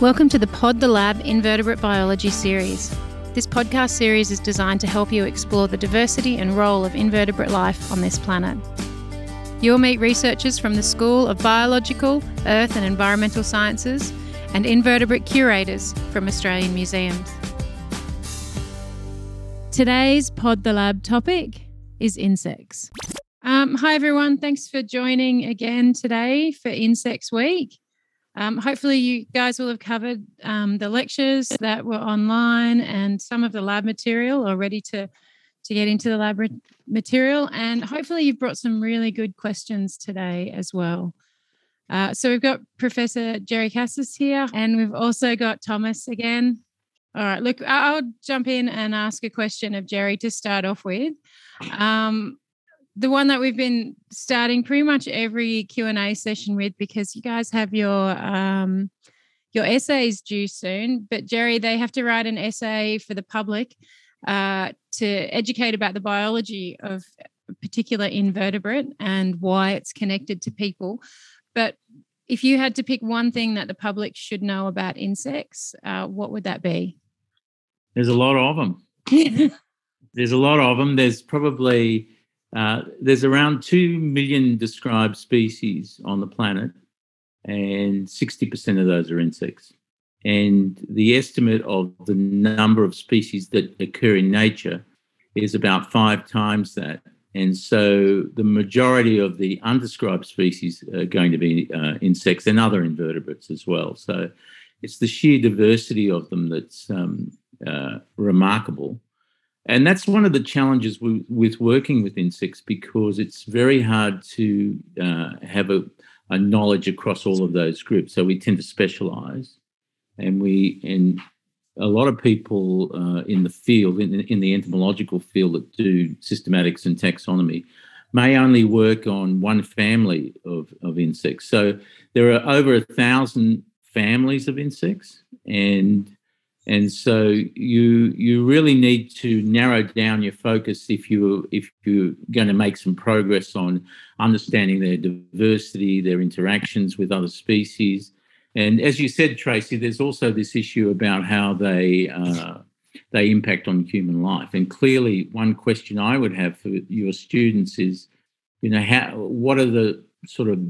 Welcome to the Pod the Lab Invertebrate Biology series. This podcast series is designed to help you explore the diversity and role of invertebrate life on this planet. You'll meet researchers from the School of Biological, Earth and Environmental Sciences and invertebrate curators from Australian museums. Today's Pod the Lab topic is insects. Um, hi, everyone. Thanks for joining again today for Insects Week. Um, hopefully, you guys will have covered um, the lectures that were online and some of the lab material or ready to, to get into the lab material. And hopefully, you've brought some really good questions today as well. Uh, so, we've got Professor Gerry Cassis here, and we've also got Thomas again. All right, look, I'll jump in and ask a question of Gerry to start off with. Um, the one that we've been starting pretty much every q&a session with because you guys have your um, your essays due soon. But gerry they have to write an essay for the public uh, to educate about the biology of a particular invertebrate and why it's connected to people. But if you had to pick one thing that the public should know about insects uh, what would that be? There's a lot of them there's a lot of them there's probably uh, there's around 2 million described species on the planet, and 60% of those are insects. And the estimate of the number of species that occur in nature is about five times that. And so the majority of the undescribed species are going to be uh, insects and other invertebrates as well. So it's the sheer diversity of them that's um, uh, remarkable. And that's one of the challenges with, with working with insects because it's very hard to uh, have a, a, knowledge across all of those groups. So we tend to specialize, and we and a lot of people uh, in the field, in, in the entomological field that do systematics and taxonomy, may only work on one family of, of insects. So there are over a thousand families of insects, and and so you you really need to narrow down your focus if you if you're going to make some progress on understanding their diversity their interactions with other species. And as you said tracy there's also this issue about how they uh, they impact on human life. And clearly one question i would have for your students is you know how what are the sort of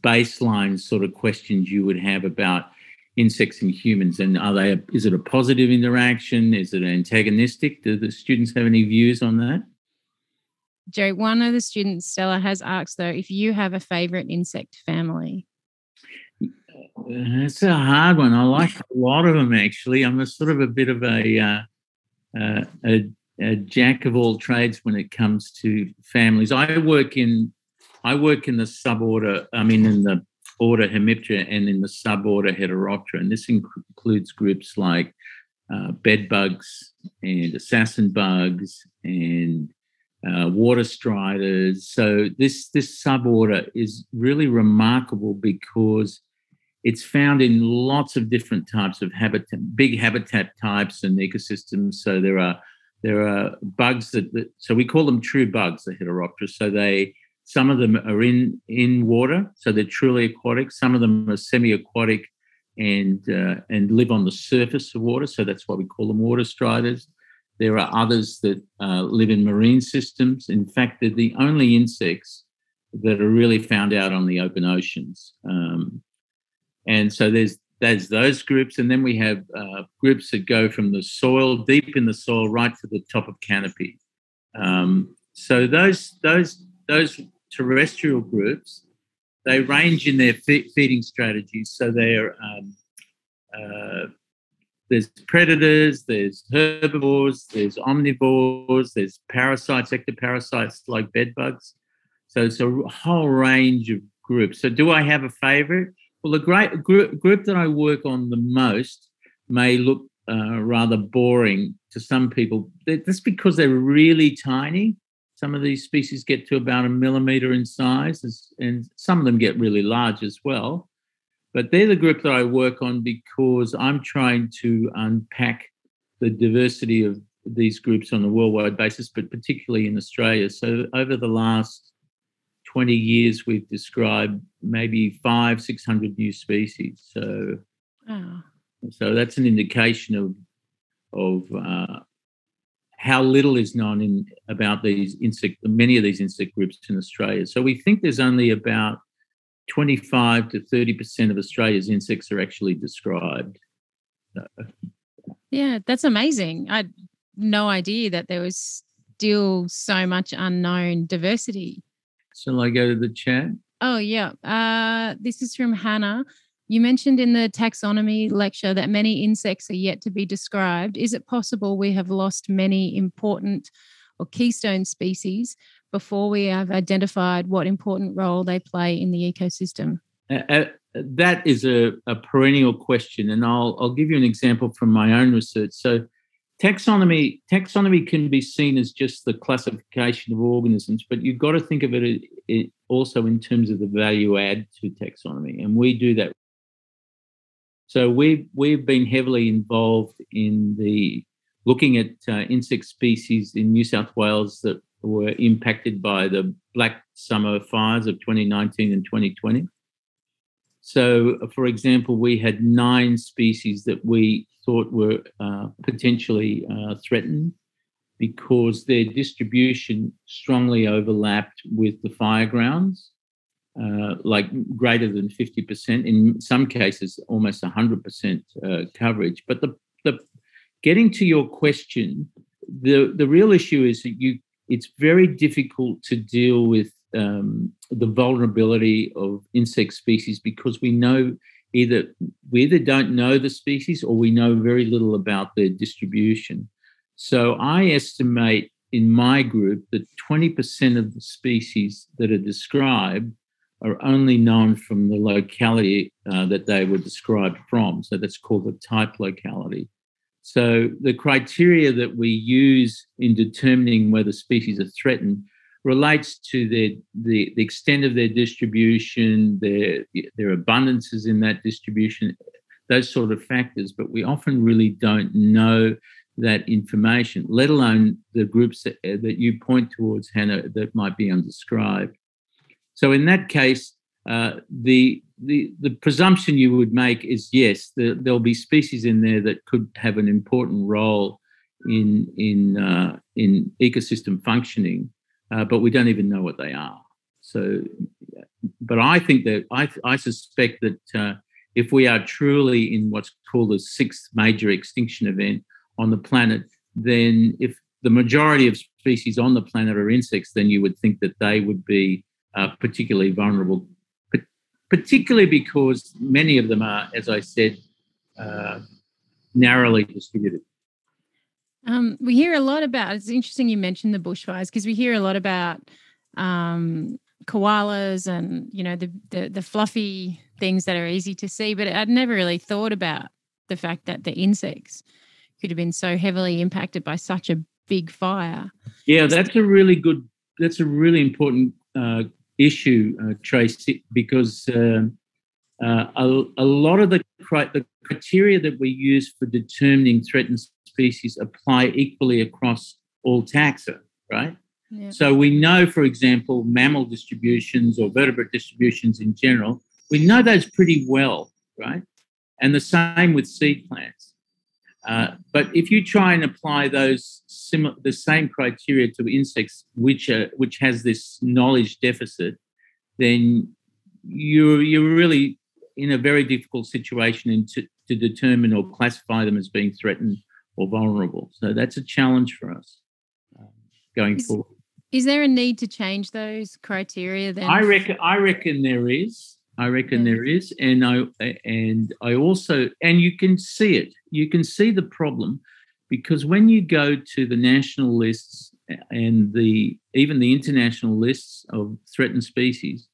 baseline sort of questions you would have about insects and humans and are they is it a positive interaction? Is it antagonistic? Do the students have any views on that? Gerry one of the students stella has asked though if you have a favorite insect family. It's a hard one. I like a lot of them actually. I'm a sort of a bit of a uh, uh, a, a jack of all trades when it comes to families. I work in i work in the suborder i mean in the order Hemiptera and in the suborder Heteroptera. And this includes groups like uh, bed bugs and assassin bugs and uh, water striders. So this this suborder is really remarkable because it's found in lots of different types of habitat, big habitat types and ecosystems. So there are there are bugs that, that so we call them true bugs, the Heteroptera. So they some of them are in in water, so they're truly aquatic. Some of them are semi-aquatic and uh, and live on the surface of water, so that's why we call them water striders. There are others that uh, live in marine systems. In fact, they're the only insects that are really found out on the open oceans. Um, and so there's there's those groups, and then we have uh, groups that go from the soil, deep in the soil, right to the top of canopy. Um, so those those those terrestrial groups, they range in their fe- feeding strategies. So they're um, uh, there's predators, there's herbivores, there's omnivores, there's parasites, ectoparasites like bedbugs. So it's a whole range of groups. So do I have a favorite? Well, the great group, group that I work on the most may look uh, rather boring to some people. That's because they're really tiny some of these species get to about a millimeter in size, and some of them get really large as well. But they're the group that I work on because I'm trying to unpack the diversity of these groups on a worldwide basis, but particularly in Australia. So over the last 20 years, we've described maybe five, 600 new species. So Wow. So that's an indication of of uh, how little is known in about these insect, many of these insect groups in Australia. So we think there's only about 25 to 30 percent of Australia's insects are actually described. Yeah, that's amazing. I had no idea that there was still so much unknown diversity. Shall I go to the chat? Oh, yeah. Uh, this is from Hannah. You mentioned in the taxonomy lecture that many insects are yet to be described. Is it possible we have lost many important or keystone species before we have identified what important role they play in the ecosystem? Uh, uh, that is a, a, perennial question, and I'll I'll give you an example from my own research. So, taxonomy taxonomy can be seen as just the classification of organisms, but you've got to think of it, it also in terms of the value add to taxonomy, and we do that. So we've we've been heavily involved in the looking at uh, insect species in New South Wales that were impacted by the black summer fires of 2019 and 2020. So, for example, we had nine species that we thought were uh, potentially uh, threatened because their distribution strongly overlapped with the fire grounds, uh, like greater than 50%, in some cases, almost 100% uh, coverage. But the, the getting to your question, the, the real issue is that you it's very difficult to deal with um, the vulnerability of insect species because we know either we either don't know the species or we know very little about their distribution. So I estimate in my group that 20% of the species that are described are only known from the locality uh, that they were described from. So that's called the type locality. So the criteria that we use in determining whether species are threatened relates to their, the, the extent of their distribution, their, their abundances in that distribution, those sort of factors. But we often really don't know that information, let alone the groups that, that you point towards, Hannah, that might be undescribed. So in that case, uh, the, the the presumption you would make is yes, the, there'll be species in there that could have an important role in in uh, in ecosystem functioning, uh, but we don't even know what they are. So, but I think that I I suspect that uh, if we are truly in what's called the sixth major extinction event on the planet, then if the majority of species on the planet are insects, then you would think that they would be uh, particularly vulnerable particularly because many of them are, as I said, uh, narrowly distributed. Um, we hear a lot about. It's interesting you mentioned the bushfires because we hear a lot about um, koalas and you know the, the the fluffy things that are easy to see. But I'd never really thought about the fact that the insects could have been so heavily impacted by such a big fire. Yeah, that's a really good. That's a really important uh, issue, uh, Tracy, because uh, uh, a, a, lot of the, the criteria that we use for determining threatened species apply equally across all taxa, right? Yeah. So we know, for example, mammal distributions or vertebrate distributions in general, we know those pretty well, right? And the same with seed plants. Uh, but if you try and apply those sim- the same criteria to insects, which are, which has this knowledge deficit, then you're you're really in a very difficult situation in to, to determine or classify them as being threatened or vulnerable. So that's a challenge for us um, going is, forward. Is there a need to change those criteria then? I reckon I reckon there is. I reckon yeah. there is, and I and I also and you can see it. You can see the problem because when you go to the national lists and the even the international lists of threatened species,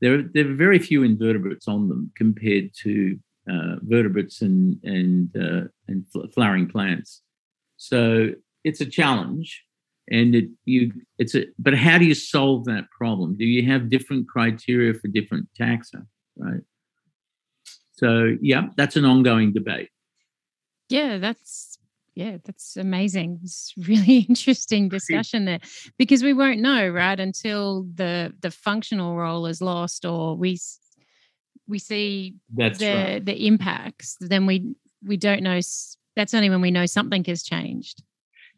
there there are very few invertebrates on them compared to uh, vertebrates and and uh, and flowering plants. So it's a challenge and it you it's a but how do you solve that problem? Do you have different criteria for different taxa right? So yeah that's an ongoing debate yeah that's yeah that's amazing it's really interesting discussion there because we won't know right until the the functional role is lost or we we see That's the right. the impacts, then we we don't know. That's only when we know something has changed.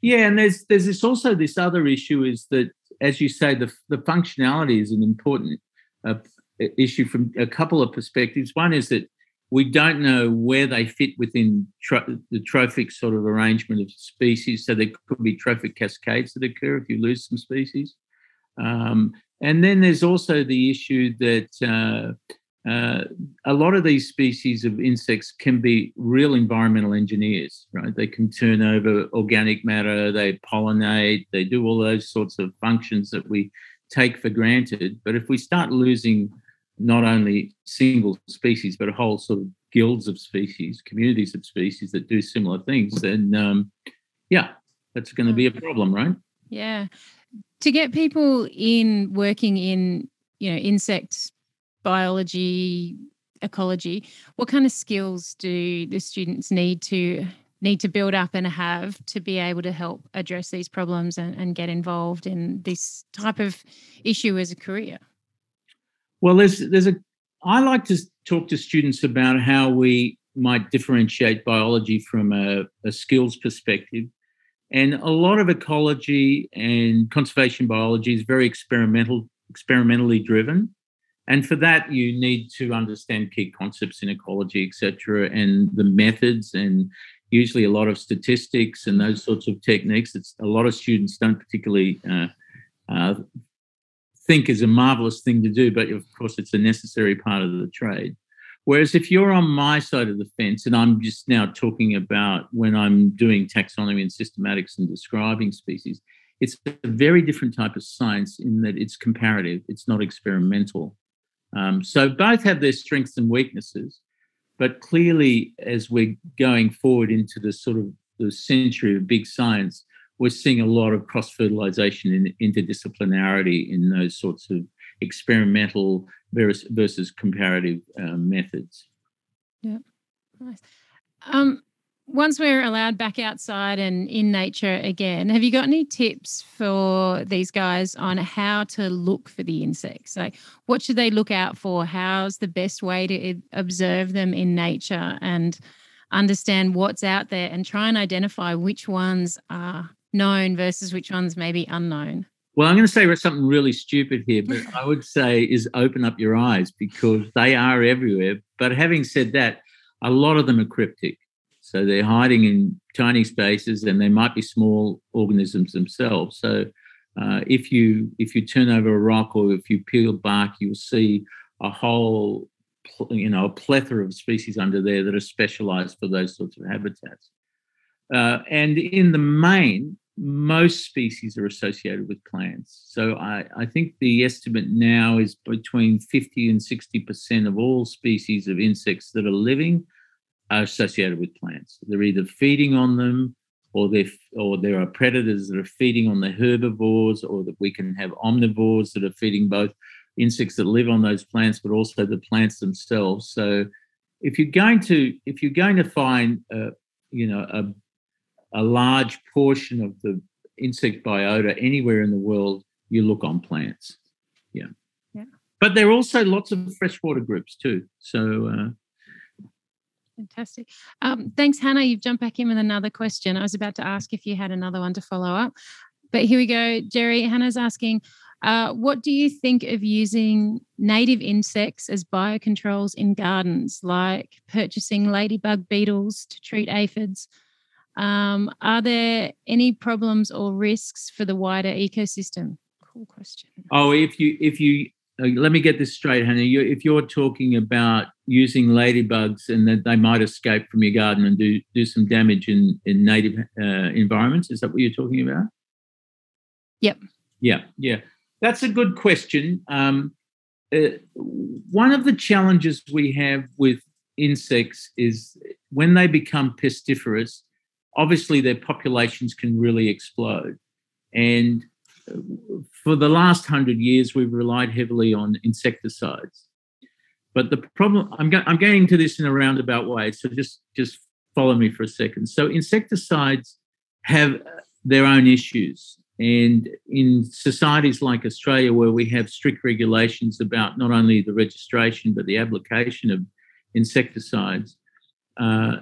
Yeah, and there's there's this also this other issue is that, as you say, the the functionality is an important uh, issue from a couple of perspectives. One is that we don't know where they fit within tro- the trophic sort of arrangement of species. So there could be trophic cascades that occur if you lose some species. Um, and then there's also the issue that uh, uh, a lot of these species of insects can be real environmental engineers, right? They can turn over organic matter, they pollinate, they do all those sorts of functions that we take for granted. But if we start losing not only single species, but a whole sort of guilds of species, communities of species that do similar things, then um, yeah, that's going to be a problem, right? Yeah. To get people in working in, you know, insect biology, ecology, what kind of skills do the students need to need to build up and have to be able to help address these problems and, and get involved in this type of issue as a career? Well, there's there's a I like to talk to students about how we might differentiate biology from a, a skills perspective. And a lot of ecology and conservation biology is very experimental, experimentally driven. And for that, you need to understand key concepts in ecology, etc., and the methods, and usually a lot of statistics and those sorts of techniques. It's a lot of students don't particularly uh, uh, think is a marvelous thing to do, but of course, it's a necessary part of the trade. Whereas if you're on my side of the fence, and I'm just now talking about when I'm doing taxonomy and systematics and describing species, it's a very different type of science in that it's comparative, it's not experimental. Um, so both have their strengths and weaknesses, but clearly, as we're going forward into the sort of the century of big science, we're seeing a lot of cross fertilization and interdisciplinarity in those sorts of experimental versus, versus comparative uh, methods. Yeah, nice. Um, once we're allowed back outside and in nature again, have you got any tips for these guys on how to look for the insects? Like, what should they look out for? How's the best way to observe them in nature and understand what's out there and try and identify which ones are known versus which ones maybe unknown? Well, I'm going to say something really stupid here, but I would say is open up your eyes because they are everywhere. But having said that, a lot of them are cryptic. So they're hiding in tiny spaces and they might be small organisms themselves. So uh, if you if you turn over a rock or if you peel bark, you'll see a whole you know a plethora of species under there that are specialized for those sorts of habitats. Uh, and in the main, most species are associated with plants. So I, I, think the estimate now is between 50 and 60% of all species of insects that are living are associated with plants. They're either feeding on them or or there are predators that are feeding on the herbivores or that we can have omnivores that are feeding both insects that live on those plants but also the plants themselves. So if you're going to if you're going to find uh, you know a a large portion of the insect biota anywhere in the world, you look on plants. Yeah. Yeah. But there are also lots of freshwater groups too. So, uh, Fantastic. Um, thanks, Hannah. You've jumped back in with another question. I was about to ask if you had another one to follow up, but here we go. Gerry, Hannah's asking, uh, what do you think of using native insects as biocontrols in gardens, like purchasing ladybug beetles to treat aphids? Um, are there any problems or risks for the wider ecosystem? Cool question. Oh, if you if you uh, let me get this straight, Hannah. You, if you're talking about using ladybugs and that they might escape from your garden and do do some damage in in native uh, environments, is that what you're talking about? Yep. Yeah, yeah, that's a good question. Um, uh, one of the challenges we have with insects is when they become pestiferous, obviously their populations can really explode. And for the last hundred years, we've relied heavily on insecticides. But the problem, I'm, go, I'm getting to this in a roundabout way, so just, just follow me for a second. So insecticides have their own issues. And in societies like Australia, where we have strict regulations about not only the registration but the application of insecticides, uh,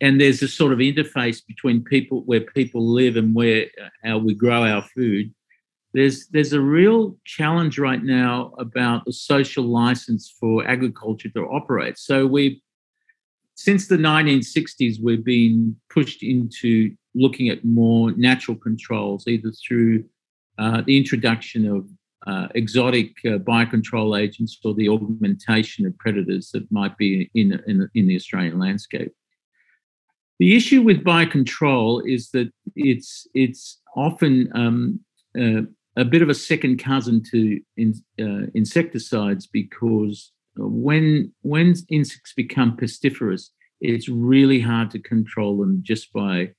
and there's a sort of interface between people where people live and where uh, how we grow our food. There's there's a real challenge right now about the social license for agriculture to operate. So we since the 1960s, we've been pushed into looking at more natural controls, either through uh, the introduction of uh, exotic uh, biocontrol agents or the augmentation of predators that might be in, in, in the Australian landscape. The issue with biocontrol is that it's it's often um, uh, a bit of a second cousin to in, uh, insecticides because when when insects become pestiferous, it's really hard to control them just by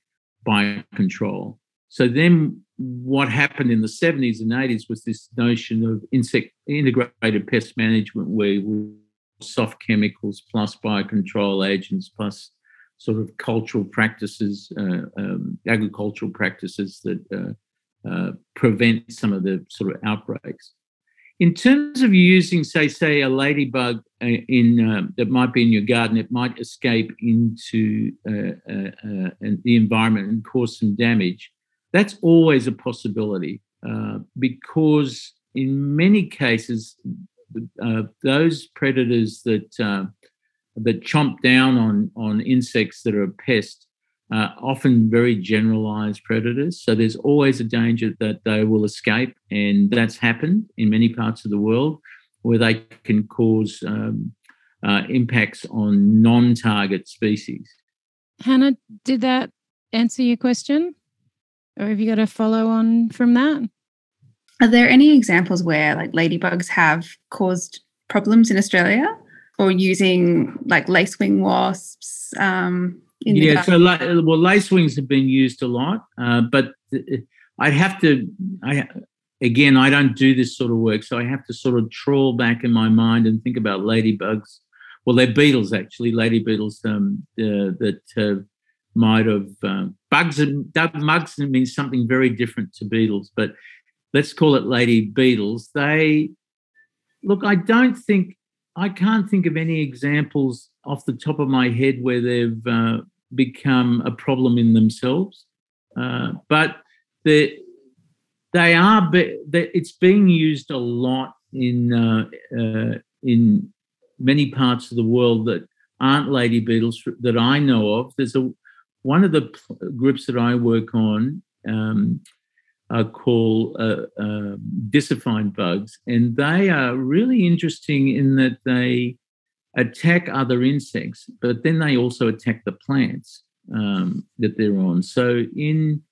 biocontrol. So then what happened in the 70s and 80s was this notion of insect integrated pest management where soft chemicals plus biocontrol agents plus sort of cultural practices, uh, um, agricultural practices that uh, uh, prevent some of the sort of outbreaks. In terms of using, say, say a ladybug uh, in uh, that might be in your garden, it might escape into uh, uh, uh the environment and cause some damage. That's always a possibility uh, because in many cases, those predators that that chomp down on on insects that are a pest uh, often very generalized predators. So there's always a danger that they will escape. And that's happened in many parts of the world where they can cause um, uh, impacts on non target species. Hannah, did that answer your question? Or have you got a follow on from that? Are there any examples where like ladybugs have caused problems in Australia or using like lacewing wasps? Um, yeah, so well, lacewings have been used a lot, uh, but I'd have to. I again, I don't do this sort of work, so I have to sort of trawl back in my mind and think about ladybugs. Well, they're beetles actually, lady beetles um, uh, that uh, might have um, bugs. And bugs and means something very different to beetles, but let's call it lady beetles. They look. I don't think I can't think of any examples off the top of my head where they've uh, become a problem in themselves. Uh, but they, they are, it's being used a lot in, uh, uh, in many parts of the world that aren't lady beetles that I know of. There's a one of the groups that I work on um, are called uh, uh, bugs, and they are really interesting in that they attack other insects, but then they also attack the plants um, that they're on. So in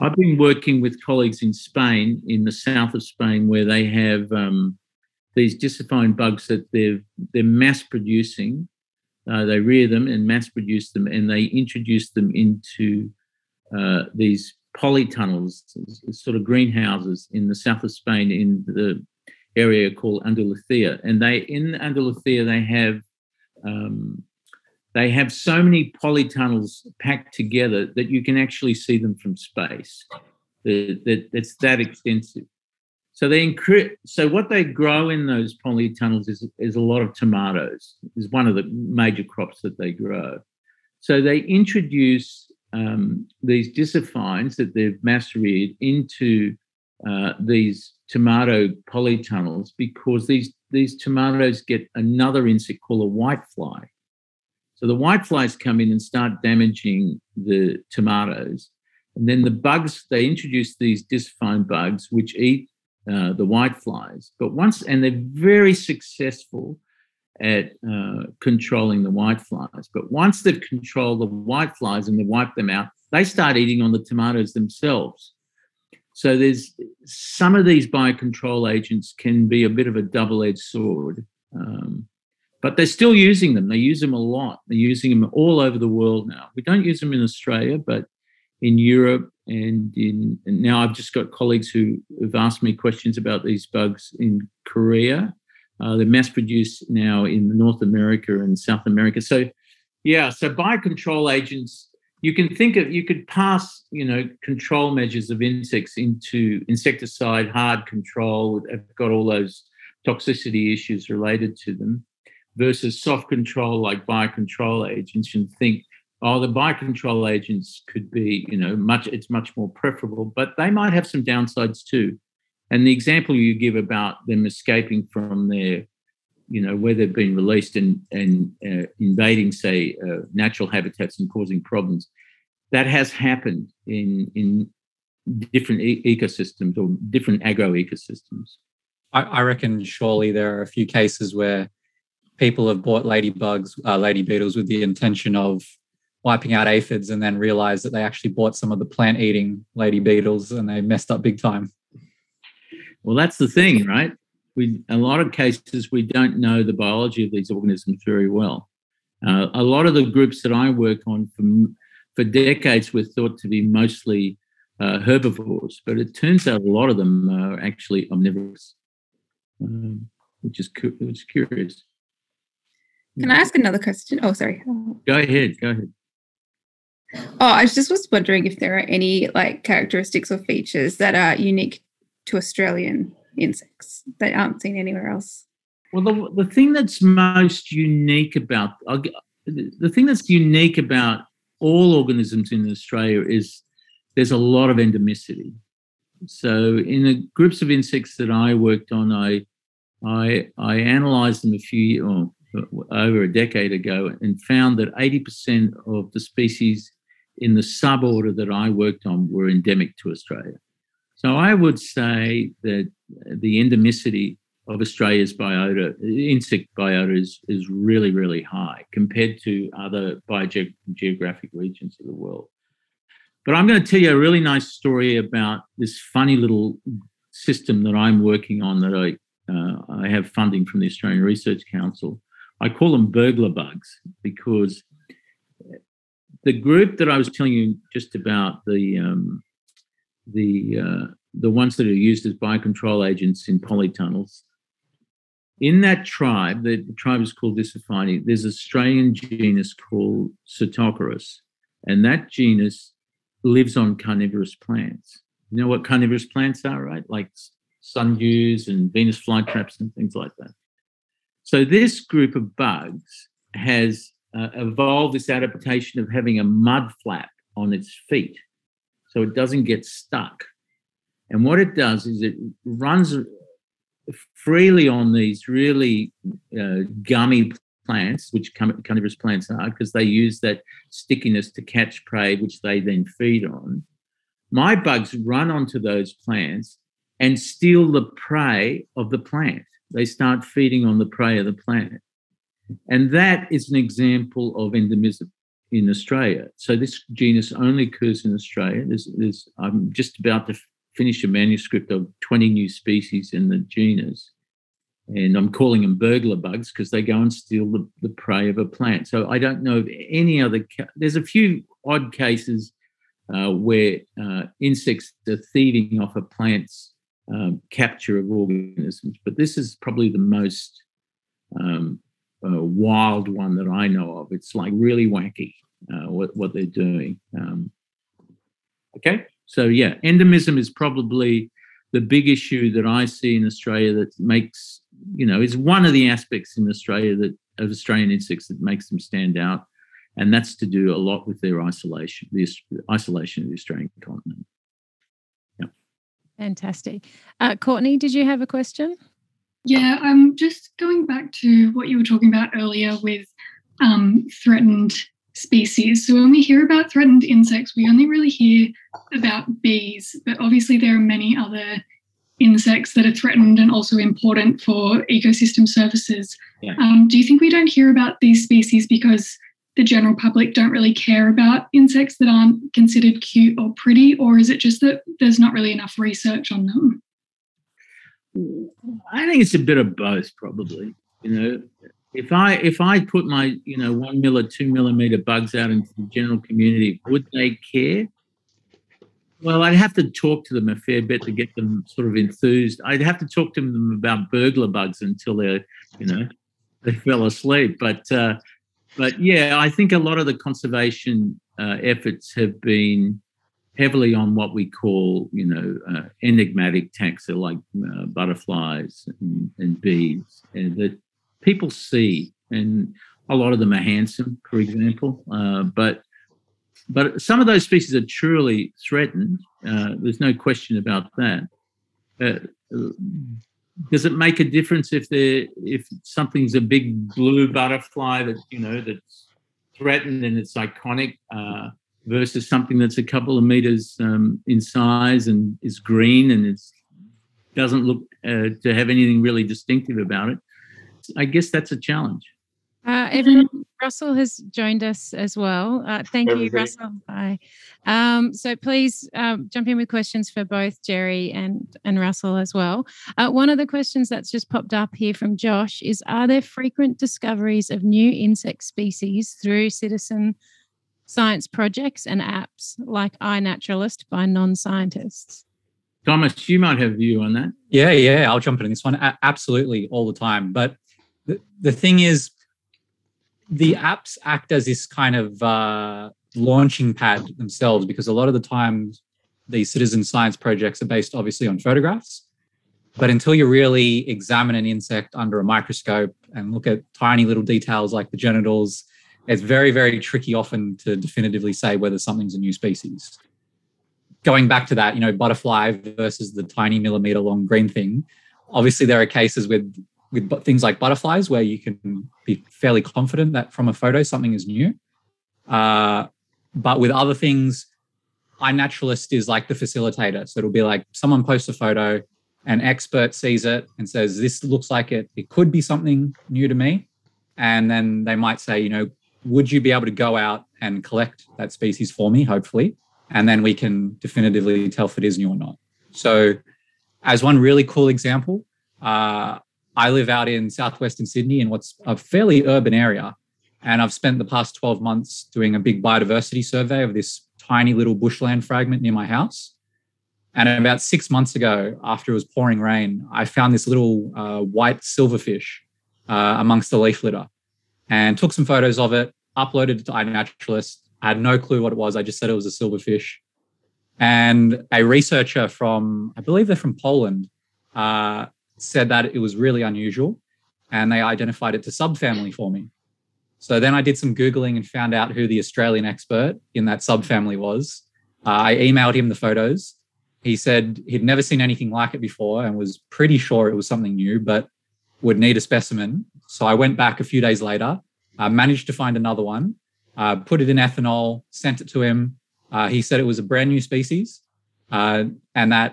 I've been working with colleagues in Spain, in the south of Spain, where they have um, these dicyphine bugs that they're they're mass producing. Uh, they rear them and mass produce them, and they introduce them into uh, these polytunnels, sort of greenhouses in the south of Spain, in the area called Andalusia, and they in Andalusia they have um, they have so many polytunnels packed together that you can actually see them from space. That, that it's that extensive. So they incre- so what they grow in those polytunnels is is a lot of tomatoes. Is one of the major crops that they grow. So they introduce um, these dicyphines that they've mass reared into uh, these tomato polytunnels because these, these tomatoes get another insect called a whitefly. So the whiteflies come in and start damaging the tomatoes. And then the bugs, they introduce these dicyphine bugs which eat uh, the whiteflies. But once, and they're very successful at uh, controlling the whiteflies. But once they've controlled the whiteflies and they wipe them out, they start eating on the tomatoes themselves. So there's some of these biocontrol agents can be a bit of a double-edged sword, um, but they're still using them. They use them a lot. They're using them all over the world now. We don't use them in Australia, but in Europe and in and now I've just got colleagues who have asked me questions about these bugs in Korea. Uh, they're mass produced now in North America and South America. So, yeah, so biocontrol agents you can think of you could pass you know control measures of insects into insecticide hard control have got all those toxicity issues related to them versus soft control like biocontrol agents and think oh the biocontrol agents could be you know much it's much more preferable but they might have some downsides too and the example you give about them escaping from their you know where they've been released and and uh, invading say uh, natural habitats and causing problems that has happened in in different e- ecosystems or different agro ecosystems. I, I, reckon surely there are a few cases where people have bought ladybugs uh, lady beetles with the intention of wiping out aphids and then realized that they actually bought some of the plant eating lady beetles and they messed up big time well that's the thing right we a lot of cases we don't know the biology of these organisms very well. Uh, a lot of the groups that I work on for for decades were thought to be mostly uh, herbivores, but it turns out a lot of them are actually omnivorous, um, which is which is curious. Can I ask another question? Oh, sorry. Go ahead. Go ahead. Oh, I just was wondering if there are any like characteristics or features that are unique to Australian insects that aren't seen anywhere else. Well, the, the thing that's most unique about the thing that's unique about all organisms in Australia is there's a lot of endemicity. So in the groups of insects that I worked on, I I, I analysed them a few or oh, over a decade ago and found that 80% of the species in the suborder that I worked on were endemic to Australia. So I would say that the endemicity of Australia's biota, insect biota, is, is really, really high compared to other biogeographic regions of the world. But I'm going to tell you a really nice story about this funny little system that I'm working on that I uh, I have funding from the Australian Research Council. I call them burglar bugs because the group that I was telling you just about the um, the uh, the ones that are used as biocontrol agents in polytunnels. In that tribe, the, the tribe is called Dicyphini, there's an Australian genus called Setocoris, and that genus lives on carnivorous plants. You know what carnivorous plants are, right? Like sundews and Venus flytraps and things like that. So this group of bugs has uh, evolved this adaptation of having a mud flap on its feet so it doesn't get stuck. And what it does is it runs freely on these really uh, gummy plants, which carnivorous plants are, because they use that stickiness to catch prey, which they then feed on. My bugs run onto those plants and steal the prey of the plant. They start feeding on the prey of the plant. And that is an example of endemism in Australia. So this genus only occurs in Australia. There's, there's, I'm just about to finish a manuscript of 20 new species in the genus. And I'm calling them burglar bugs because they go and steal the, the prey of a plant. So I don't know of any other, ca- there's a few odd cases uh, where uh, insects are thieving off a plant's um, capture of organisms, but this is probably the most um, uh, wild one that I know of. It's like really wacky uh, what what they're doing. Um, okay, so yeah, endemism is probably the big issue that I see in Australia that makes you know is one of the aspects in Australia that of Australian insects that makes them stand out, and that's to do a lot with their isolation, the isolation of the Australian continent. Yeah. Fantastic. Uh, Courtney, did you have a question? Yeah, I'm just going back to what you were talking about earlier with um, threatened species. So when we hear about threatened insects, we only really hear about bees, but obviously there are many other insects that are threatened and also important for ecosystem services. Yeah. Um, do you think we don't hear about these species because the general public don't really care about insects that aren't considered cute or pretty, or is it just that there's not really enough research on them? I think it's a bit of both, probably. You know, if I if I put my you know one mill or two millimeter bugs out into the general community, would they care? Well, I'd have to talk to them a fair bit to get them sort of enthused. I'd have to talk to them about burglar bugs until they're you know they fell asleep. But uh, but yeah, I think a lot of the conservation uh, efforts have been heavily on what we call, you know, uh, enigmatic taxa like uh, butterflies and, and bees, and that people see, and a lot of them are handsome, for example, uh, but but some of those species are truly threatened. Uh, there's no question about that. Uh, does it make a difference if they if something's a big blue butterfly that you know that's threatened and it's iconic uh, versus something that's a couple of meters um, in size and is green and it doesn't look uh, to have anything really distinctive about it? I guess that's a challenge. Uh, everyone, Russell has joined us as well. Uh, thank Everybody. you, Russell. Bye. Um, so please um, jump in with questions for both Gerry and, and Russell as well. Uh, one of the questions that's just popped up here from Josh is Are there frequent discoveries of new insect species through citizen science projects and apps like iNaturalist by non scientists? Thomas, you might have a view on that. Yeah, yeah, I'll jump in on this one. A- absolutely, all the time. But the, the thing is, the apps act as this kind of uh, launching pad themselves because a lot of the time these citizen science projects are based obviously on photographs. But until you really examine an insect under a microscope and look at tiny little details like the genitals, it's very, very tricky often to definitively say whether something's a new species. Going back to that, you know, butterfly versus the tiny millimeter long green thing, obviously there are cases with with things like butterflies where you can be fairly confident that from a photo something is new. Uh, but with other things, iNaturalist is like the facilitator. So it'll be like someone posts a photo, an expert sees it and says, This looks like it, it could be something new to me. And then they might say, you know, would you be able to go out and collect that species for me, hopefully? And then we can definitively tell if it is new or not. So, as one really cool example, uh, I live out in southwestern Sydney in what's a fairly urban area. And I've spent the past 12 months doing a big biodiversity survey of this tiny little bushland fragment near my house. And about six months ago, after it was pouring rain, I found this little uh, white silverfish uh, amongst the leaf litter and took some photos of it, uploaded it to iNaturalist. I had no clue what it was. I just said it was a silverfish. And a researcher from, I believe they're from Poland, uh, said that it was really unusual and they identified it to subfamily for me. So then I did some Googling and found out who the Australian expert in that subfamily was. Uh, I emailed him the photos. He said he'd never seen anything like it before and was pretty sure it was something new, but would need a specimen. So I went back a few days later, uh, managed to find another one, uh, put it in ethanol, sent it to him. Uh, he said it was a brand new species uh, and that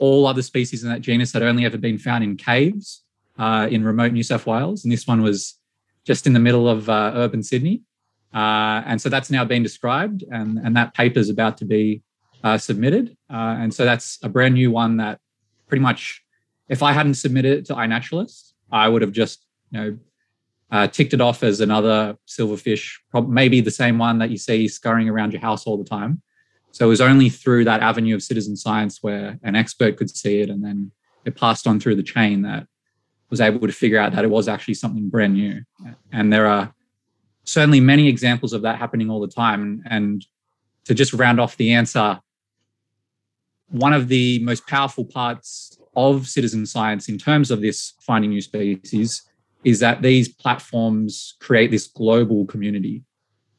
all other species in that genus had only ever been found in caves uh, in remote New South Wales. And this one was just in the middle of urban Sydney. And so that's now been described, and, and that paper is about to be submitted. And so that's a brand new one that pretty much, if I hadn't submitted it to iNaturalist, I would have just, you know, uh, ticked it off as another silverfish, maybe the same one that you see scurrying around your house all the time. So it was only through that avenue of citizen science where an expert could see it and then it passed on through the chain that was able to figure out that it was actually something brand new. And there are certainly many examples of that happening all the time. And to just round off the answer, one of the most powerful parts of citizen science in terms of this finding new species is that these platforms create this global community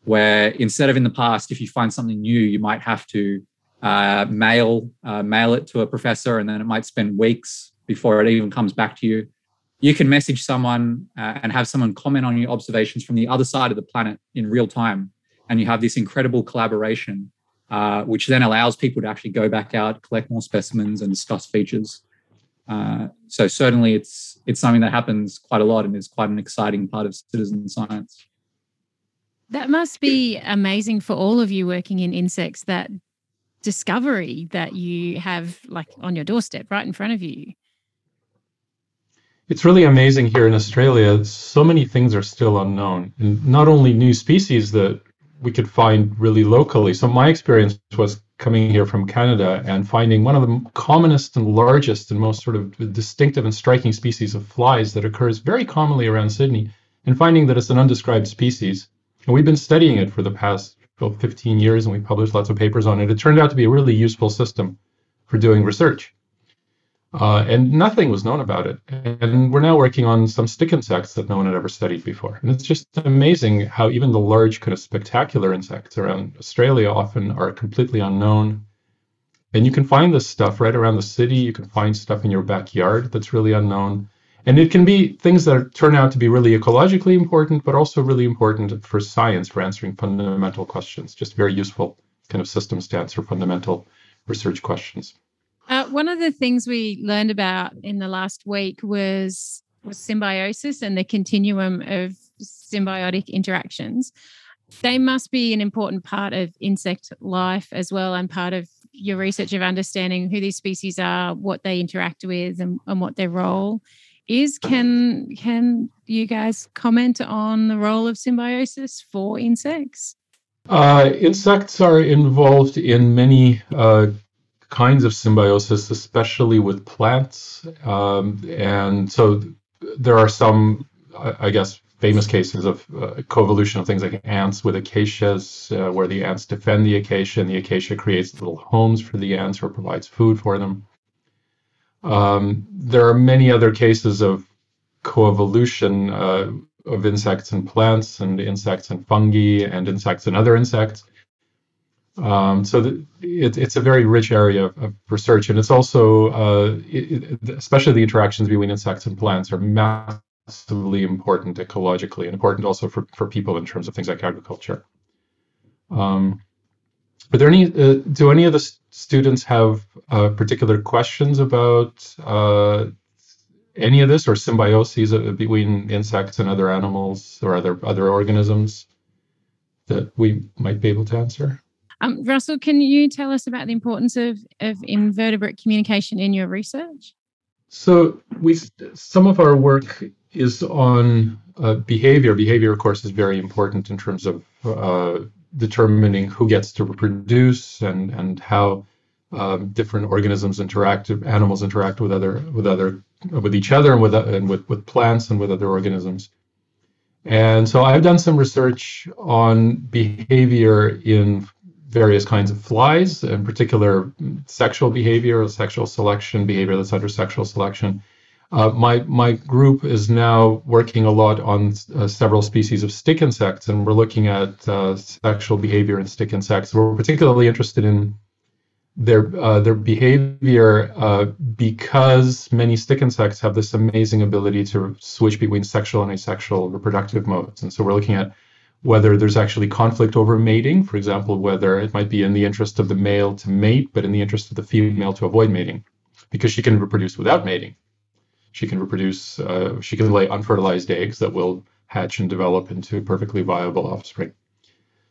where instead of in the past, if you find something new, you might have to uh, mail uh, mail it to a professor, and then it might spend weeks before it even comes back to you. You can message someone uh, and have someone comment on your observations from the other side of the planet in real time, and you have this incredible collaboration, uh, which then allows people to actually go back out, collect more specimens, and discuss features. Uh, so certainly, it's it's something that happens quite a lot, and is quite an exciting part of citizen science. That must be amazing for all of you working in insects, that discovery that you have like on your doorstep right in front of you. It's really amazing here in Australia. So many things are still unknown, and not only new species that we could find really locally. So my experience was coming here from Canada and finding one of the commonest and largest and most sort of distinctive and striking species of flies that occurs very commonly around Sydney, and finding that it's an undescribed species and we've been studying it for the past about 15 years, and we published lots of papers on it. It turned out to be a really useful system for doing research. Uh, and nothing was known about it. And we're now working on some stick insects that no one had ever studied before. And it's just amazing how even the large, kind of spectacular insects around Australia often are completely unknown. And you can find this stuff right around the city. You can find stuff in your backyard that's really unknown. And it can be things that turn out to be really ecologically important, but also really important for science, for answering fundamental questions, just very useful kind of systems to answer fundamental research questions. Uh, one of the things we learned about in the last week was was symbiosis and the continuum of symbiotic interactions. They must be an important part of insect life as well, and part of your research of understanding who these species are, what they interact with, and, and what their role is. Can can you guys comment on the role of symbiosis for insects? Uh, insects are involved in many uh, kinds of symbiosis, especially with plants. Um, and so there are some, I guess, famous cases of uh, coevolution of things like ants with acacias, uh, where the ants defend the acacia and the acacia creates little homes for the ants or provides food for them. Um, there are many other cases of coevolution uh, of insects and plants, and insects and fungi, and insects and other insects. Um, so the, it, it's a very rich area of, of research, and it's also, uh, it, especially the interactions between insects and plants, are massively important ecologically, and important also for, for people in terms of things like agriculture. Um, are there any? Uh, do any of the students have uh, particular questions about uh, any of this, or symbioses between insects and other animals or other other organisms that we might be able to answer? Um, Russell, can you tell us about the importance of, of invertebrate communication in your research? So we some of our work is on uh, behavior. Behavior, of course, is very important in terms of uh, determining who gets to reproduce and and how um, different organisms interact, animals interact with other with other with each other and with and with with plants and with other organisms. And so I've done some research on behavior in various kinds of flies, in particular sexual behavior, sexual selection, behavior that's under sexual selection. Uh, my my group is now working a lot on uh, several species of stick insects, and we're looking at uh, sexual behavior in stick insects. We're particularly interested in their uh, their behavior uh, because many stick insects have this amazing ability to switch between sexual and asexual reproductive modes, and so we're looking at whether there's actually conflict over mating, for example, whether it might be in the interest of the male to mate, but in the interest of the female to avoid mating, because she can reproduce without mating. She can reproduce, uh, she can lay unfertilized eggs that will hatch and develop into perfectly viable offspring.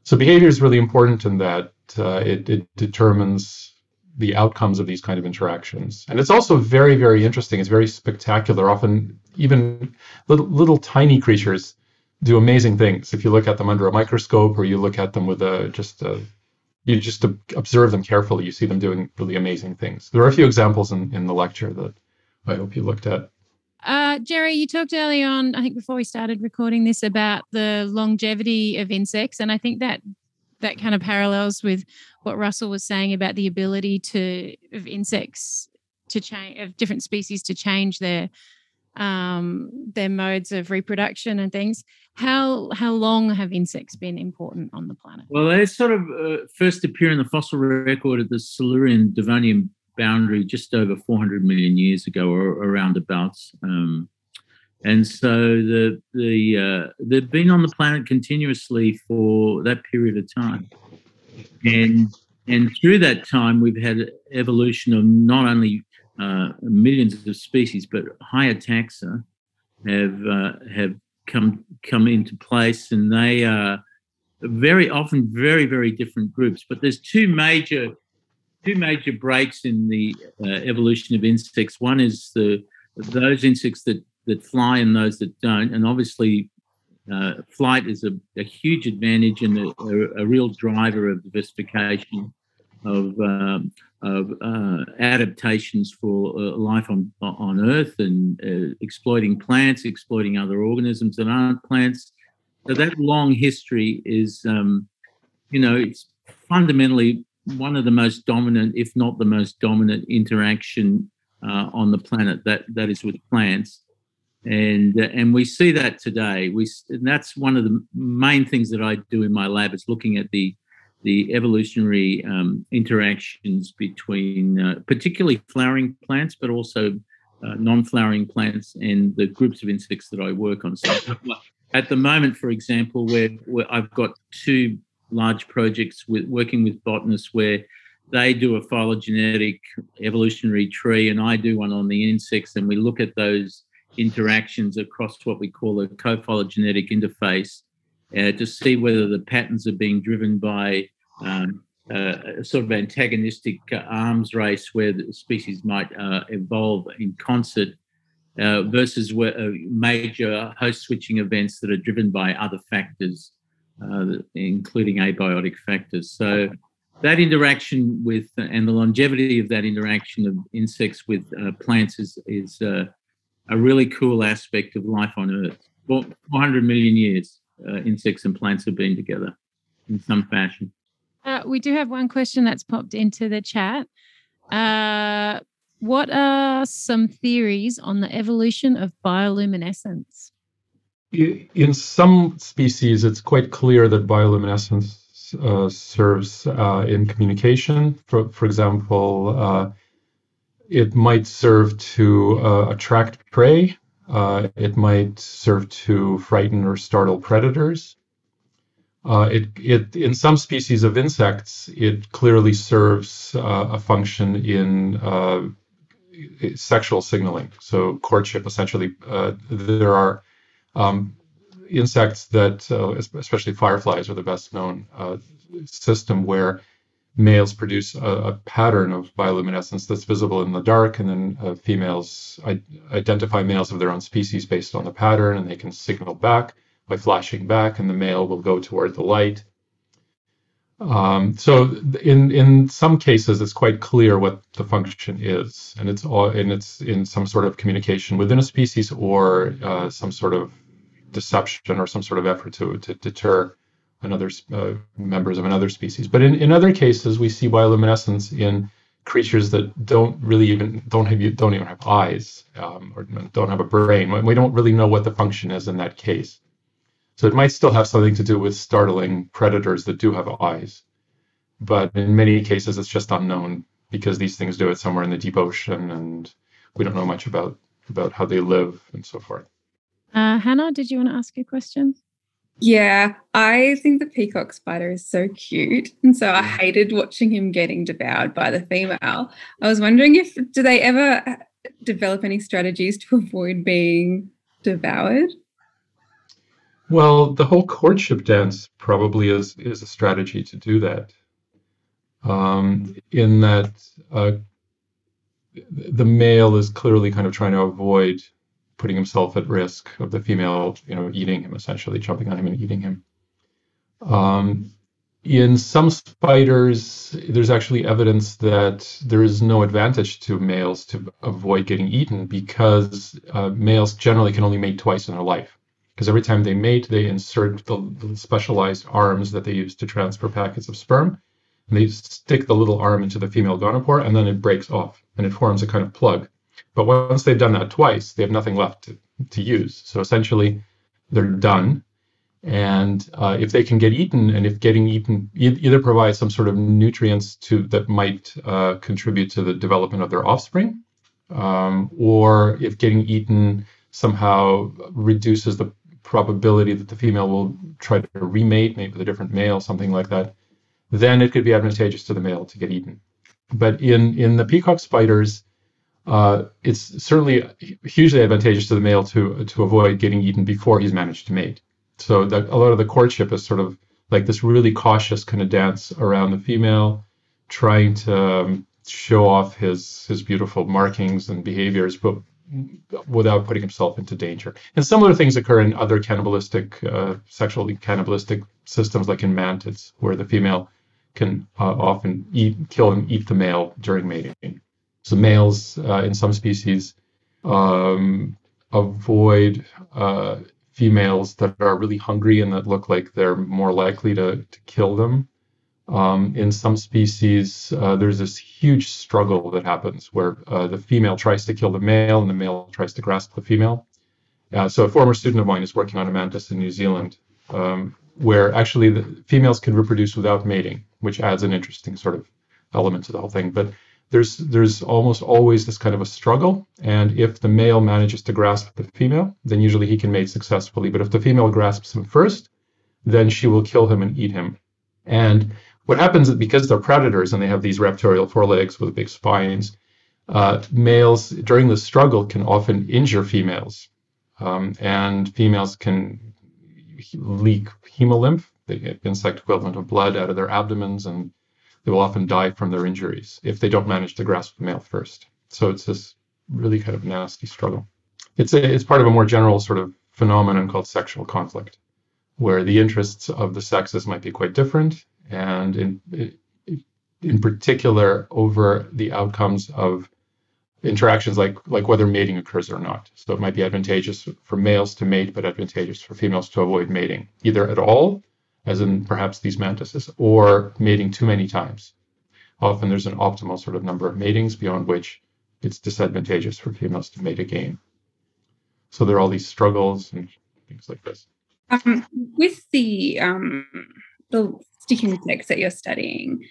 So behavior is really important in that uh, it, it determines the outcomes of these kind of interactions. And it's also very, very interesting. It's very spectacular. Often, even little, little tiny creatures do amazing things. If you look at them under a microscope or you look at them with a just a you just observe them carefully you see them doing really amazing things. There are a few examples in, in the lecture that i hope you looked at. Uh, Gerry, you talked early on, I think before we started recording this, about the longevity of insects, and I think that that kind of parallels with what Russell was saying about the ability to of insects to change of different species to change their um, their modes of reproduction and things. How how long have insects been important on the planet? Well, they sort of uh, first appear in the fossil record at the Silurian Devonian boundary just over 400 million years ago, or around abouts. Um, and so the the uh, they've been on the planet continuously for that period of time, and and through that time we've had evolution of not only uh, millions of species, but higher taxa have uh, have come come into place, and they are very often very very different groups. But there's two major two major breaks in the uh, evolution of insects. One is the those insects that that fly and those that don't, and obviously. Uh, flight is a, a, huge advantage and a, a, a real driver of diversification of um, of uh, adaptations for uh, life on on Earth and uh, exploiting plants, exploiting other organisms that aren't plants. So that long history is um, you know, it's fundamentally one of the most dominant, if not the most dominant, interaction uh, on the planet. That that is with plants, and uh, and we see that today. We that's one of the main things that I do in my lab is looking at the the evolutionary um, interactions between uh, particularly flowering plants, but also uh, non-flowering plants and the groups of insects that I work on. So at the moment, for example, where, where I've got two large projects with working with botanists where they do a phylogenetic evolutionary tree and I do one on the insects and we look at those interactions across what we call a co-phylogenetic interface uh, to see whether the patterns are being driven by um, uh, a sort of antagonistic uh, arms race where the species might uh, evolve in concert uh, versus where, uh, major host switching events that are driven by other factors, uh, including abiotic factors. So that interaction with and the longevity of that interaction of insects with plants is is a really cool aspect of life on Earth. 400 million years, insects and plants have been together in some fashion. Uh, we do have one question that's popped into the chat. Uh, what are some theories on the evolution of bioluminescence? In some species, it's quite clear that bioluminescence uh, serves uh, in communication. For, for example, uh, it might serve to uh, attract prey. It might serve to frighten or startle predators. Uh, it, it, in some species of insects, it clearly serves uh, a function in uh, sexual signaling. So courtship, essentially, uh, there are um, insects that, uh, especially fireflies, are the best known uh, system where males produce a, a, pattern of bioluminescence that's visible in the dark, and then females identify males of their own species based on the pattern, and they can signal back by flashing back, and the male will go toward the light. Um, so in in some cases, it's quite clear what the function is, and it's all and it's in some sort of communication within a species or uh, some sort of deception or some sort of effort to to deter another uh, members of another species. But in, in other cases, we see bioluminescence in creatures that don't really even don't have don't even have eyes um, or don't have a brain. We don't really know what the function is in that case. So it might still have something to do with startling predators that do have eyes. But in many cases, it's just unknown because these things do it somewhere in the deep ocean and we don't know much about, about how they live and so forth. Uh, Hannah, did you want to ask a question? Yeah, I think the peacock spider is so cute. And so I hated watching him getting devoured by the female. I was wondering if, do they ever develop any strategies to avoid being devoured? Well, the whole courtship dance probably is is a strategy to do that. Um, in that uh, the male is clearly kind of trying to avoid putting himself at risk of the female, you know, eating him essentially, jumping on him and eating him. Um, in some spiders, there's actually evidence that there is no advantage to males to avoid getting eaten because uh, males generally can only mate twice in their life because every time they mate, they insert the, the, specialized arms that they use to transfer packets of sperm. And they stick the little arm into the female gonopore, and then it breaks off, and it forms a kind of plug. But once they've done that twice, they have nothing left to, to use. So essentially, they're done. And uh, if they can get eaten, and if getting eaten either provides some sort of nutrients to that might uh, contribute to the development of their offspring, um, or if getting eaten somehow reduces the probability that the female will try to remate, maybe with a different male, something like that, then it could be advantageous to the male to get eaten. But in, in the peacock spiders, uh, it's certainly hugely advantageous to the male to, to avoid getting eaten before he's managed to mate. So the, a lot of the courtship is sort of like this really cautious kind of dance around the female, trying to um, show off his his beautiful markings and behaviors, but without putting himself into danger. And similar things occur in other cannibalistic, uh, sexually cannibalistic systems, like in mantids, where the female can uh, often eat, kill and eat the male during mating. So males uh, in some species um, avoid uh, females that are really hungry and that look like they're more likely to, to kill them. Um, in some species, uh, there's this huge struggle that happens where uh, the female tries to kill the male and the male tries to grasp the female. Uh, so a former student of mine is working on a mantis in New Zealand, um, where actually the females can reproduce without mating, which adds an interesting sort of element to the whole thing. But there's there's almost always this kind of a struggle, and if the male manages to grasp the female, then usually he can mate successfully. But if the female grasps him first, then she will kill him and eat him. And what happens is because they're predators and they have these raptorial forelegs with big spines, uh, males during the struggle can often injure females um, and females can leak hemolymph, the insect equivalent of blood, out of their abdomens, and they will often die from their injuries if they don't manage to grasp the male first. So it's this really kind of nasty struggle. It's a, it's part of a more general sort of phenomenon called sexual conflict, where the interests of the sexes might be quite different, and in in particular over the outcomes of interactions like like whether mating occurs or not. So it might be advantageous for males to mate, but advantageous for females to avoid mating, either at all, as in perhaps these mantises, or mating too many times. Often there's an optimal sort of number of matings beyond which it's disadvantageous for females to mate again. So there are all these struggles and things like this. Um, with the um, the sticking insects that you're studying,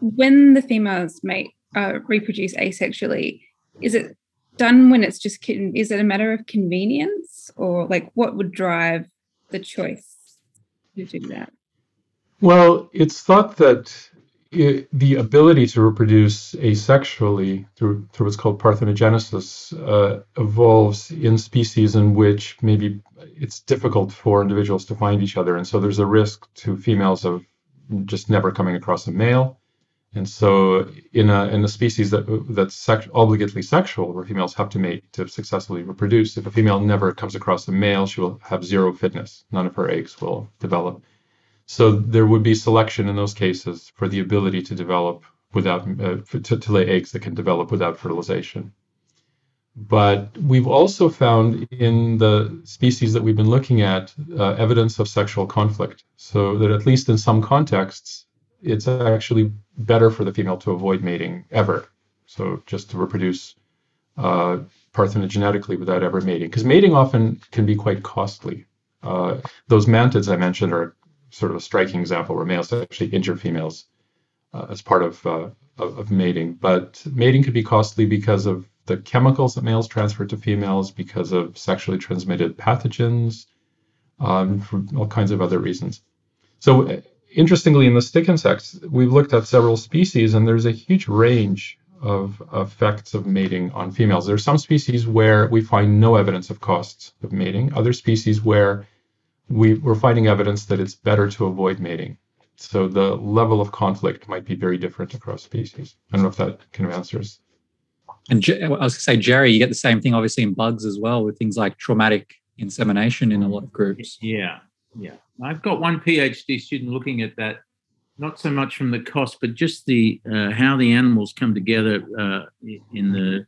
when the females mate uh, reproduce asexually, is it done when it's just is it a matter of convenience or like what would drive the choice to do that well it's thought that it, the ability to reproduce asexually through through what's called parthenogenesis uh, evolves in species in which maybe it's difficult for individuals to find each other and so there's a risk to females of just never coming across a male and so, in a in a species that that's sex, obligately sexual, where females have to mate to successfully reproduce, if a female never comes across a male, she will have zero fitness. None of her eggs will develop. So there would be selection in those cases for the ability to develop without uh, to, to lay eggs that can develop without fertilization. But we've also found in the species that we've been looking at uh, evidence of sexual conflict. So that at least in some contexts, it's actually better for the female to avoid mating ever. So just to reproduce uh, parthenogenetically without ever mating, because mating often can be quite costly. Uh, those mantids I mentioned are sort of a striking example where males actually injure females uh, as part of, uh, of, of mating. But mating could be costly because of the chemicals that males transfer to females, because of sexually transmitted pathogens, um, for all kinds of other reasons. So interestingly, in the stick insects, we've looked at several species, and there's a huge range of effects of mating on females. There are some species where we find no evidence of costs of mating, other species where we, we're finding evidence that it's better to avoid mating. So the level of conflict might be very different across species. I don't know if that kind of answers. And I was going to say, Gerry, you get the same thing obviously in bugs as well with things like traumatic insemination in a lot of groups. Yeah, yeah. I've got one PhD student looking at that, not so much from the cost, but just the uh, how the animals come together uh, in the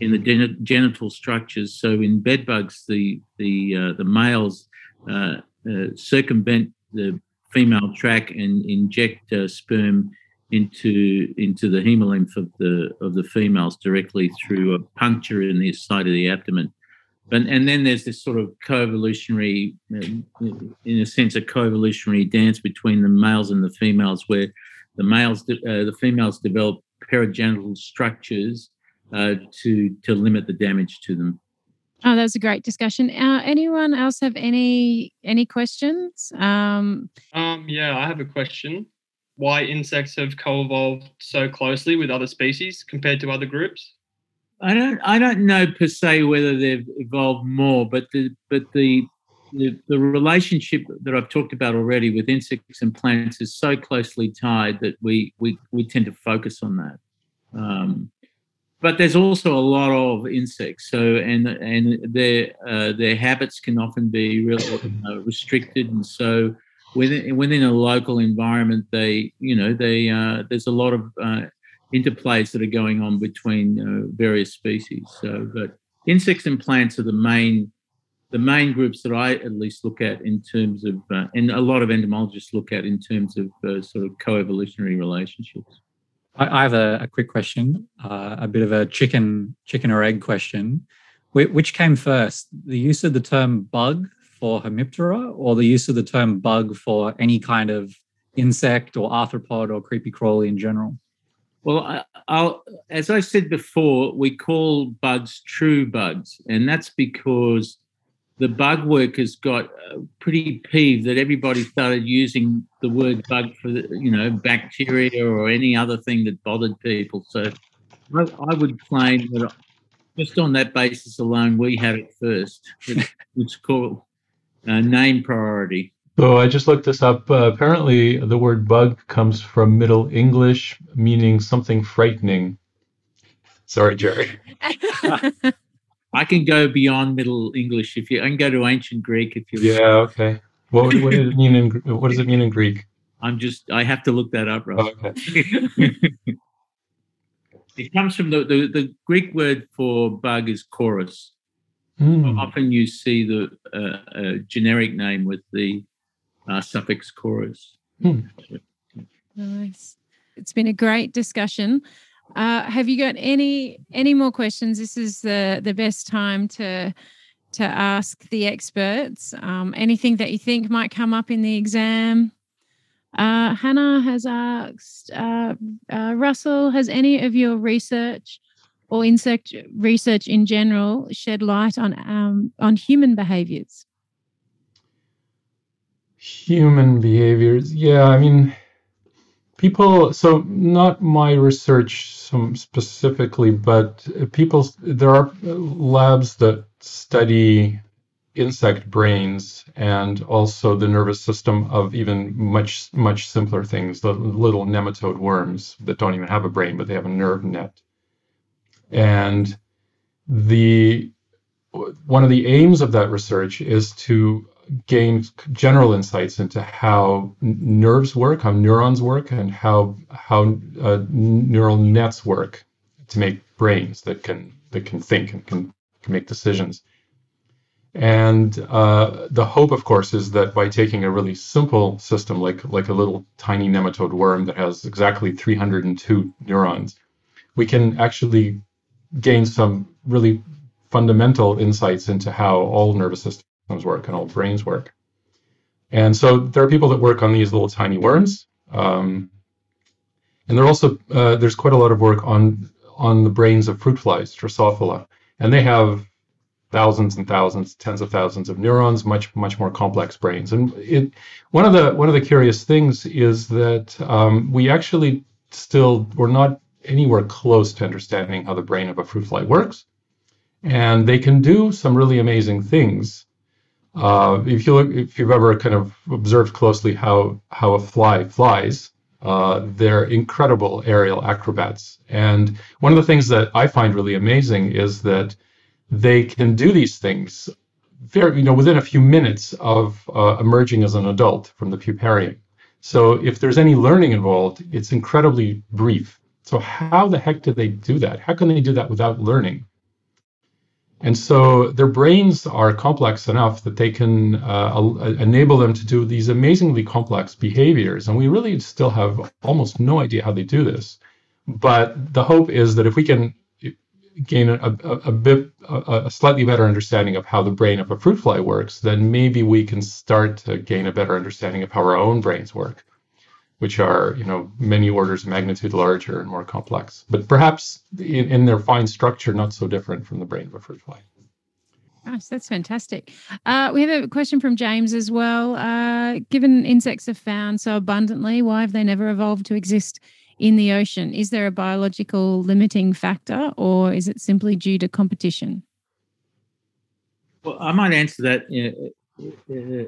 in the genital structures. So in bed bugs, the the uh, the males uh, uh, circumvent the female track and inject uh, sperm into into the hemolymph of the of the females directly through a puncture in the side of the abdomen. But, and then there's this sort of co-evolutionary, in a sense, a co-evolutionary dance between the males and the females, where the males, uh, the females develop perigenital structures uh, to to limit the damage to them. Oh, that was a great discussion. Uh, anyone else have any any questions? Um, um, yeah, I have a question. Why insects have co-evolved so closely with other species compared to other groups? I don't I don't know per se whether they've evolved more, but the but the the, the relationship that I've talked about already with insects and plants is so closely tied that we we we tend to focus on that. Um, but there's also a lot of insects, so and and their uh, their habits can often be really uh, restricted, and so within within a local environment, they you know they uh, there's a lot of uh, interplays that are going on between uh, various species. So, but insects and plants are the main the main groups that I at least look at in terms of, uh, and a lot of entomologists look at in terms of sort of co-evolutionary relationships. I, I have a, a, quick question, uh, a bit of a chicken chicken or egg question. Which came first, the use of the term bug for Hemiptera, or the use of the term bug for any kind of insect or arthropod or creepy crawly in general? Well, I'll, as I said before, we call bugs true bugs, and that's because the bug workers got uh, pretty peeved that everybody started using the word bug for you know bacteria or any other thing that bothered people. So I, I would claim that just on that basis alone, we had it first. It's called uh, name priority. So I just looked this up. Uh, apparently, the word bug comes from Middle English, meaning something frightening. Sorry, Gerry. I can go beyond Middle English if you. I can go to ancient Greek if you. Yeah. Okay. What, what does it mean in What does it mean in Greek? I'm just. I have to look that up, Ross. Oh, okay. it comes from the, the, the Greek word for bug is coris. Mm. Often you see the uh, generic name with the uh, suffix coris. Mm. Nice. It's been a great discussion. Uh, have you got any any more questions? This is the the best time to to ask the experts. Um, anything that you think might come up in the exam. Uh, Hannah has asked, uh, uh, Russell, has any of your research or insect research in general shed light on um, on human behaviors? Human behaviors, yeah. I mean, people so not my research specifically but people there are labs that study insect brains and also the nervous system of even much much simpler things the little nematode worms that don't even have a brain but they have a nerve net. And the one of the aims of that research is to gain general insights into how nerves work, how neurons work, and how how uh, neural nets work to make brains that can that can think and can, can make decisions. And uh, the hope, of course, is that by taking a really simple system like like a little tiny nematode worm that has exactly 302 neurons, we can actually gain some really fundamental insights into how all nervous systems work and all brains work. And so there are people that work on these little tiny worms. Um, and there also uh, there's quite a lot of work on on the brains of fruit flies, Drosophila, and they have thousands and thousands, tens of thousands of neurons, much much more complex brains. And it one of the one of the curious things is that um, we actually still we're not anywhere close to understanding how the brain of a fruit fly works, and they can do some really amazing things uh, if you look, if you've ever kind of observed closely how how a fly flies, uh, they're incredible aerial acrobats. And one of the things that I find really amazing is that they can do these things very, you know, within a few minutes of uh, emerging as an adult from the puparium. So if there's any learning involved, it's incredibly brief. So how the heck did they do that? How can they do that without learning? And so their brains are complex enough that they can uh, enable them to do these amazingly complex behaviors. And we really still have almost no idea how they do this. But the hope is that if we can gain a, a, a bit, a, a, slightly better understanding of how the brain of a fruit fly works, then maybe we can start to gain a better understanding of how our own brains work which are you know many orders of magnitude larger and more complex, but perhaps in, in their fine structure not so different from the brain of a fruit fly. Gosh, that's fantastic. Uh, we have a question from James as well. Uh, given insects are found so abundantly, why have they never evolved to exist in the ocean? Is there a biological limiting factor, or is it simply due to competition? Well, I might answer that uh, uh,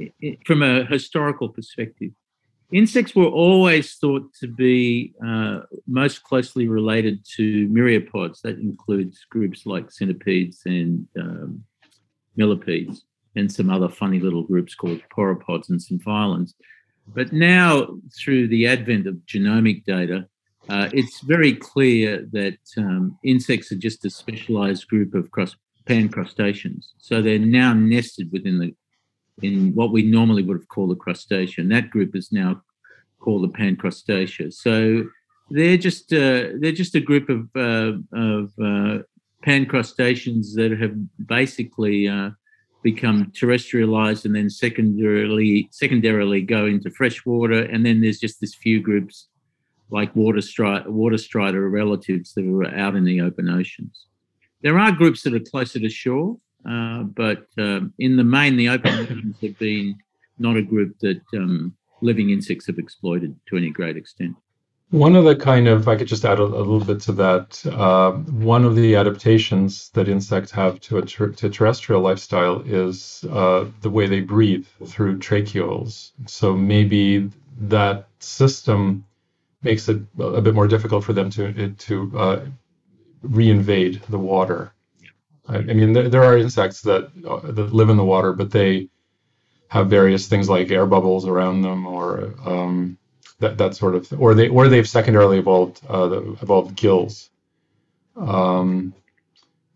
uh from a historical perspective. Insects were always thought to be uh, most closely related to myriapods. That includes groups like centipedes and um, millipedes, and some other funny little groups called pauropods and symphylans. But now, through the advent of genomic data, uh, it's very clear that um, insects are just a specialized group of cross pan crustaceans. So they're now nested within the in what we normally would have called a crustacean. That group is now called the pancrustacea. So they're just uh, they're just a group of uh, of uh, pancrustaceans that have basically uh, become terrestrialized and then secondarily secondarily go into freshwater. And then there's just this few groups like water water strider relatives that are out in the open oceans. There are groups that are closer to shore, uh, but um, in the main, the open oceans have been not a group that um, living insects have exploited to any great extent. One of the kind of, I could just add a, a little bit to that. Uh, one of the adaptations that insects have to a ter- to terrestrial lifestyle is uh, the way they breathe through tracheoles. So maybe that system makes it a bit more difficult for them to to uh, reinvade the water. I, I mean, there, there, are insects that uh, that live in the water, but they have various things like air bubbles around them, or um, that that sort of, or they or they've secondarily evolved uh, evolved gills. Um,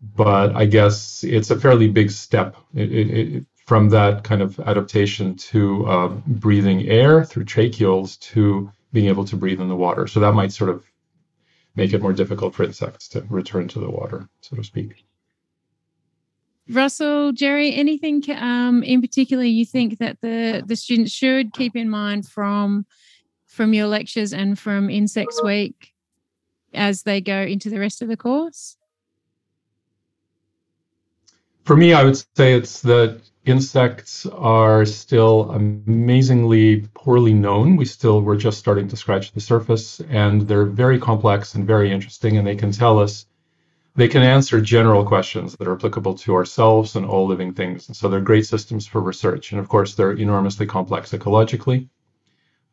but I guess it's a fairly big step it, it, it, from that kind of adaptation to uh, breathing air through tracheoles to being able to breathe in the water. So that might sort of make it more difficult for insects to return to the water, so to speak. Russell, Gerry, anything um, in particular you think that the the students should keep in mind from from your lectures and from Insects Week as they go into the rest of the course? For me, I would say it's that insects are still amazingly poorly known. We still we're just starting to scratch the surface, and they're very complex and very interesting, and they can tell us they can answer general questions that are applicable to ourselves and all living things. And so they're great systems for research. And of course, they're enormously complex ecologically,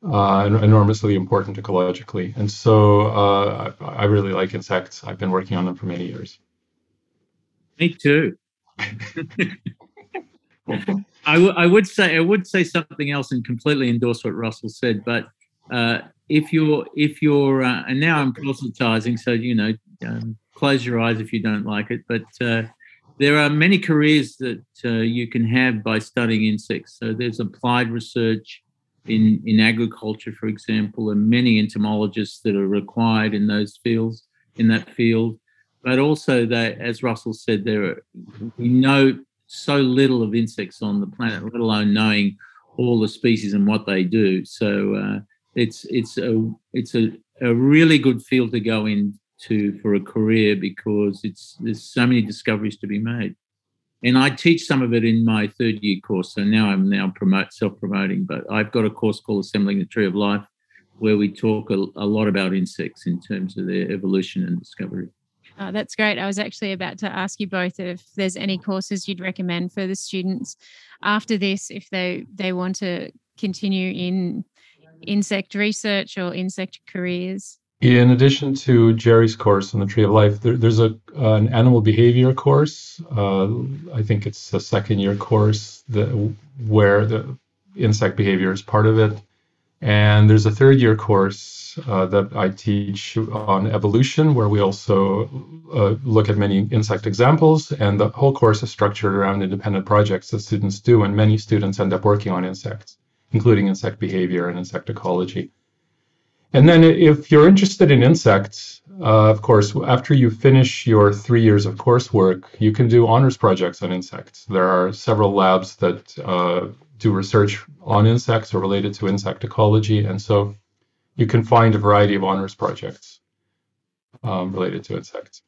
uh, and enormously important ecologically. And so uh, I, I really like insects. I've been working on them for many years. Me too. I, w- I would say I would say something else and completely endorse what Russell said. But uh, if you're if you're uh, and now I'm proselytizing, so you know, um, close your eyes if you don't like it. But uh, there are many careers that uh, you can have by studying insects. So there's applied research in in agriculture, for example, and many entomologists that are required in those fields in that field. But also that, as Russell said, there are, we know so little of insects on the planet, let alone knowing all the species and what they do. So uh, it's it's a it's a, a really good field to go into for a career because it's there's so many discoveries to be made. And I teach some of it in my third year course. So now I'm now promote self promoting, but I've got a course called Assembling the Tree of Life, where we talk a, a lot about insects in terms of their evolution and discovery. Oh, that's great. I was actually about to ask you both if there's any courses you'd recommend for the students after this if they they want to continue in insect research or insect careers. In addition to Gerry's course on the Tree of Life, there, there's a an animal behavior course. Uh, I think it's a second year course that where the insect behavior is part of it, and there's a third year course uh, that I teach on evolution, where we also uh, look at many insect examples. And the whole course is structured around independent projects that students do. And many students end up working on insects, including insect behavior and insect ecology. And then, if you're interested in insects, uh, of course, after you finish your three years of coursework, you can do honors projects on insects. There are several labs that uh, do research on insects or related to insect ecology. And so you can find a variety of honors projects um, related to insects.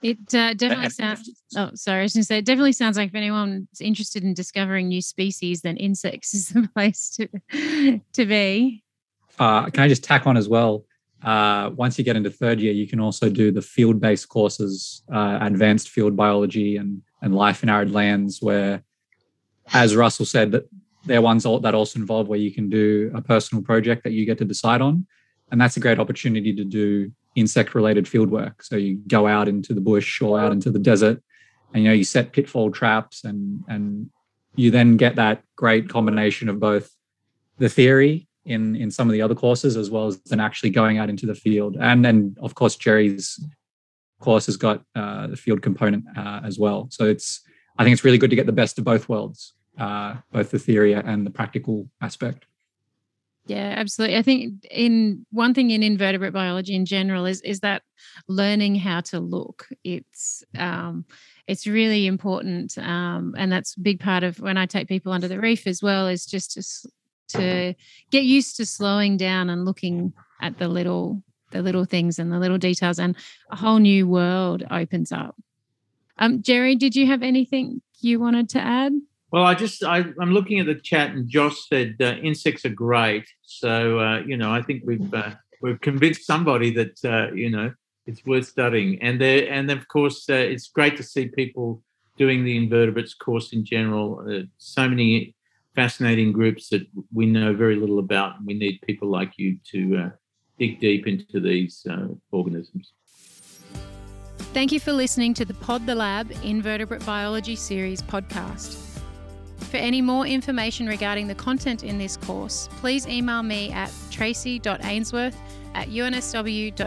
It uh, definitely sounds. Oh, sorry, I was going to say. It definitely sounds like if anyone's interested in discovering new species, then insects is the place to to be. Uh, can I just tack on as well? Uh, once you get into third year, you can also do the field-based courses, uh, advanced field biology and and life in arid lands, where, as Russell said, that they're ones that also involve where you can do a personal project that you get to decide on. And that's a great opportunity to do insect related field work. So you go out into the bush or out into the desert and you know you set pitfall traps and and you then get that great combination of both the theory in in some of the other courses as well as then actually going out into the field and then of course gerry's course has got uh, the field component uh, as well. So it's I think it's really good to get the best of both worlds, uh, both the theory and the practical aspect. Yeah, absolutely. I think in one thing in invertebrate biology in general is is that learning how to look. It's um, it's really important, um, and that's a big part of when I take people under the reef as well. Is just to to get used to slowing down and looking at the little the little things and the little details, and a whole new world opens up. Um, Gerry, did you have anything you wanted to add? Well, I just I, am looking at the chat, and Josh said uh, insects are great. So uh, you know, I think we've uh, we've convinced somebody that uh, you know it's worth studying, and there and of course uh, it's great to see people doing the invertebrates course in general. Uh, so many fascinating groups that we know very little about, and we need people like you to uh, dig deep into these uh, organisms. Thank you for listening to the Pod the Lab Invertebrate Biology Series podcast. For any more information regarding the content in this course, please email me at tracy.ainsworth at unsw.edu.au.